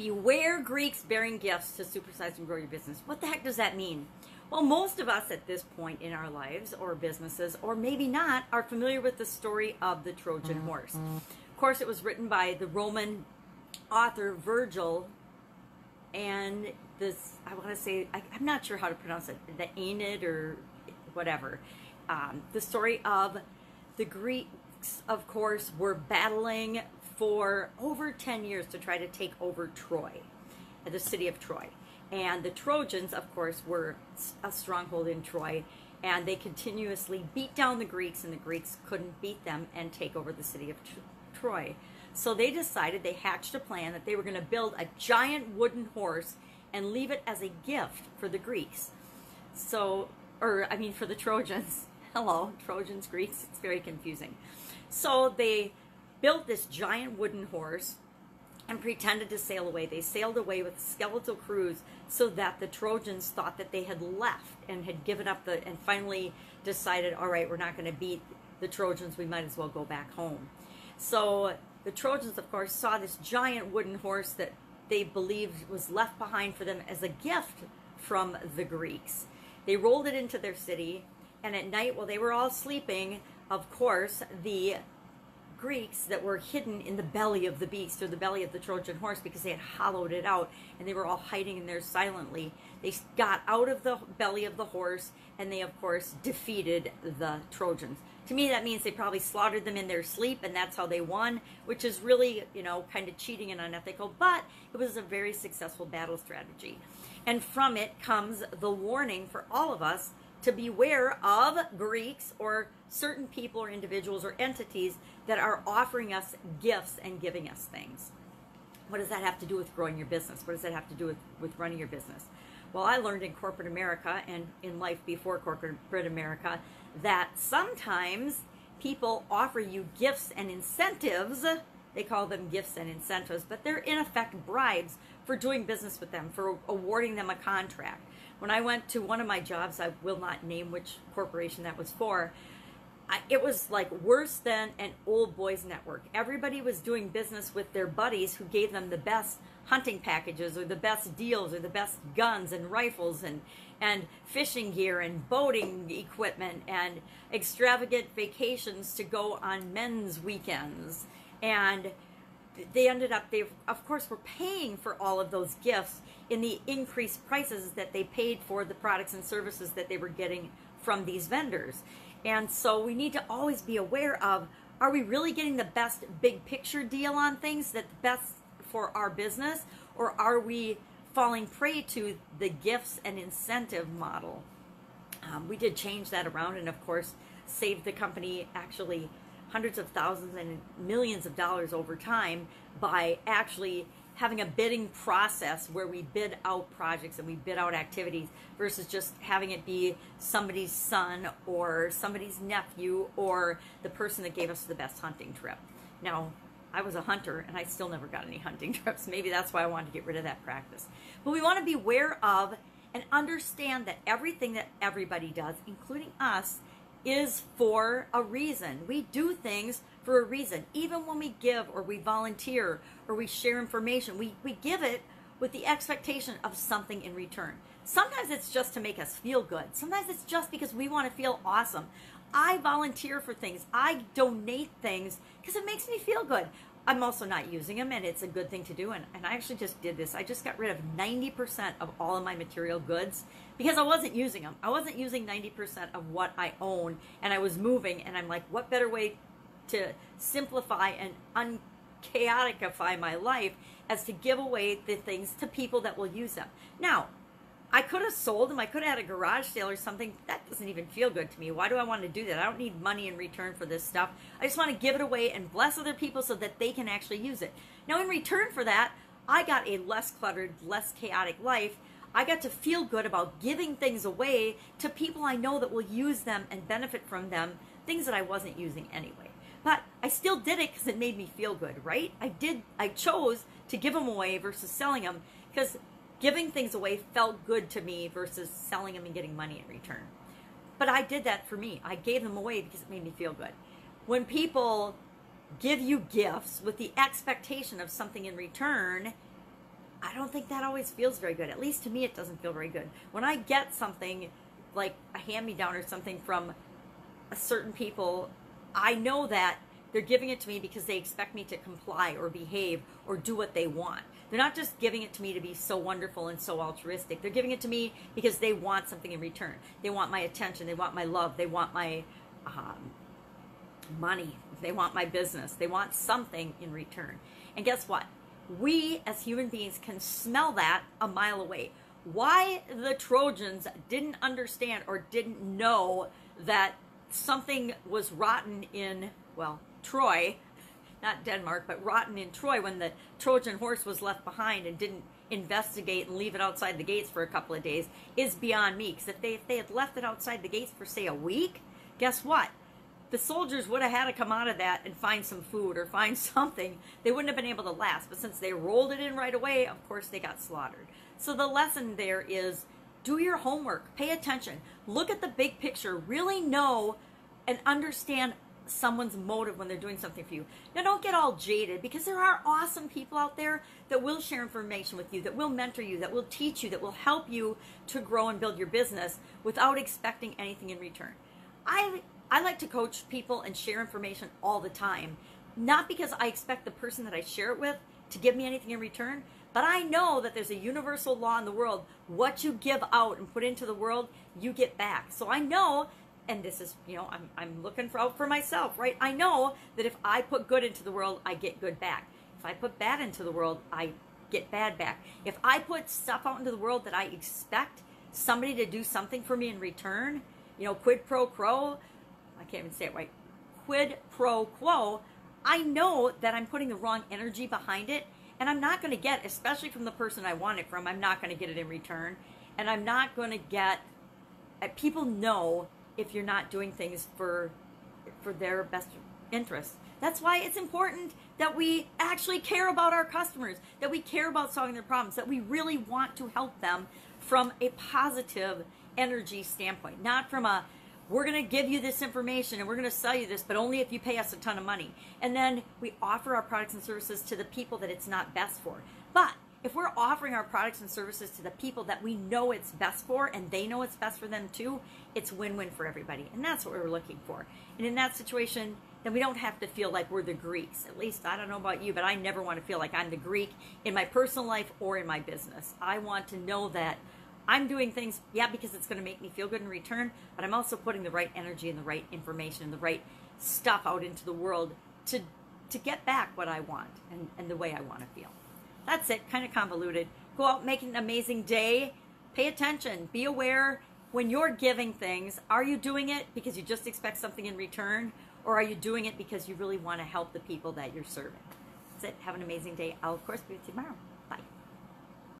Beware Greeks bearing gifts to supersize and grow your business. What the heck does that mean? Well, most of us at this point in our lives or businesses, or maybe not, are familiar with the story of the Trojan horse. Of course, it was written by the Roman author Virgil, and this, I want to say, I, am not sure how to pronounce it, the Aeneid or whatever. Um, the story of the Greeks, of course, were battling for over 10 years to try to take over Troy, the city of Troy. And the Trojans, of course, were a stronghold in Troy, and they continuously beat down the Greeks, and the Greeks couldn't beat them and take over the city of Troy. So they decided, they hatched a plan that they were going to build a giant wooden horse and leave it as a gift for the Greeks. So, or I mean, for the Trojans. Hello, Trojans, Greeks, it's very confusing. So they built this giant wooden horse and pretended to sail away. They sailed away with skeletal crews so that the Trojans thought that they had left and had given up the and finally decided, all right, we're not going to beat the Trojans. We might as well go back home. So the Trojans, of course, saw this giant wooden horse that they believed was left behind for them as a gift from the Greeks. They rolled it into their city, and at night, while they were all sleeping, of course, the Greeks that were hidden in the belly of the beast or the belly of the Trojan horse because they had hollowed it out and they were all hiding in there silently. They got out of the belly of the horse and they, of course, defeated the Trojans. To me, that means they probably slaughtered them in their sleep and that's how they won, which is really, you know, kind of cheating and unethical, but it was a very successful battle strategy. And from it comes the warning for all of us to beware of Greeks or certain people or individuals or entities that are offering us gifts and giving us things. What does that have to do with growing your business? What does that have to do with, with running your business? Well, I learned in corporate America and in life before corporate America that sometimes people offer you gifts and incentives. They call them gifts and incentives, but they're in effect bribes for doing business with them, for awarding them a contract. When I went to one of my jobs, I will not name which corporation that was for, I, it was like worse than an old boys network. Everybody was doing business with their buddies who gave them the best hunting packages or the best deals or the best guns and rifles and and fishing gear and boating equipment and extravagant vacations to go on men's weekends and they ended up they of course were paying for all of those gifts in the increased prices that they paid for the products and services that they were getting from these vendors and so we need to always be aware of are we really getting the best big picture deal on things that's best for our business or are we falling prey to the gifts and incentive model? Um, we did change that around and of course saved the company actually hundreds of thousands and millions of dollars over time by actually having a bidding process where we bid out projects and we bid out activities versus just having it be somebody's son or somebody's nephew or the person that gave us the best hunting trip. Now, I was a hunter and I still never got any hunting trips. Maybe that's why I wanted to get rid of that practice. But we want to be aware of and understand that everything that everybody does, including us, is for a reason. We do things for a reason. Even when we give or we volunteer or we share information, we, we give it with the expectation of something in return. Sometimes it's just to make us feel good. Sometimes it's just because we want to feel awesome. I volunteer for things. I donate things because it makes me feel good. I'm also not using them, and it's a good thing to do. And, and I actually just did this. I just got rid of 90% of all of my material goods because I wasn't using them. I wasn't using 90% of what I own, and I was moving. And I'm like, what better way to simplify and unchaoticify my life as to give away the things to people that will use them? Now, I could have sold them. I could have had a garage sale or something. That doesn't even feel good to me. Why do I want to do that? I don't need money in return for this stuff. I just want to give it away and bless other people so that they can actually use it. Now, in return for that, I got a less cluttered, less chaotic life. I got to feel good about giving things away to people I know that will use them and benefit from them, things that I wasn't using anyway. But I still did it because it made me feel good, right? I did, I chose to give them away versus selling them because giving things away felt good to me versus selling them and getting money in return. But I did that for me. I gave them away because it made me feel good. When people give you gifts with the expectation of something in return, I don't think that always feels very good. At least to me, it doesn't feel very good. When I get something like a hand me down or something from a certain people, I know that they're giving it to me because they expect me to comply or behave or do what they want. They're not just giving it to me to be so wonderful and so altruistic. They're giving it to me because they want something in return. They want my attention. They want my love. They want my um, money. They want my business. They want something in return. And guess what? We as human beings can smell that a mile away. Why the Trojans didn't understand or didn't know that something was rotten in, well, Troy not Denmark, but rotten in Troy when the Trojan horse was left behind and didn't investigate and leave it outside the gates for a couple of days is beyond me. Because if they, if they had left it outside the gates for, say, a week, guess what? The soldiers would have had to come out of that and find some food or find something. They wouldn't have been able to last. But since they rolled it in right away, of course, they got slaughtered. So the lesson there is do your homework, pay attention, look at the big picture, really know and understand someone's motive when they're doing something for you. Now, don't get all jaded because there are awesome people out there that will share information with you, that will mentor you, that will teach you, that will help you to grow and build your business without expecting anything in return. I I like to coach people and share information all the time, not because I expect the person that I share it with to give me anything in return, but I know that there's a universal law in the world. What you give out and put into the world, you get back. So I know and this is you know I'm, I'm looking for out for myself right? I know that if i put good into the world i get good back. If i put bad into the world i get bad back. If i put stuff out into the world that i expect somebody to do something for me in return you know quid pro quo i can't even say it right quid pro quo i know that i'm putting the wrong energy behind it and i'm not going to get especially from the person i want it from i'm not going to get it in return and i'm not going to get people know if you're not doing things for for their best interest. That's why it's important that we actually care about our customers, that we care about solving their problems, that we really want to help them from a positive energy standpoint, not from a we're going to give you this information and we're going to sell you this, but only if you pay us a ton of money. And then we offer our products and services to the people that it's not best for. But if we're offering our products and services to the people that we know it's best for and they know it's best for them too, it's win-win for everybody. And that's what we're looking for. And in that situation, then we don't have to feel like we're the Greeks. At least I don't know about you, but I never want to feel like I'm the Greek in my personal life or in my business. I want to know that I'm doing things, yeah, because it's going to make me feel good in return, but I'm also putting the right energy and the right information and the right stuff out into the world to to get back what I want and, and the way I want to feel. That's it, kind of convoluted. Go out, make an amazing day. Pay attention, be aware when you're giving things. Are you doing it because you just expect something in return? Or are you doing it because you really want to help the people that you're serving? That's it. Have an amazing day. I'll, of course, be with you tomorrow.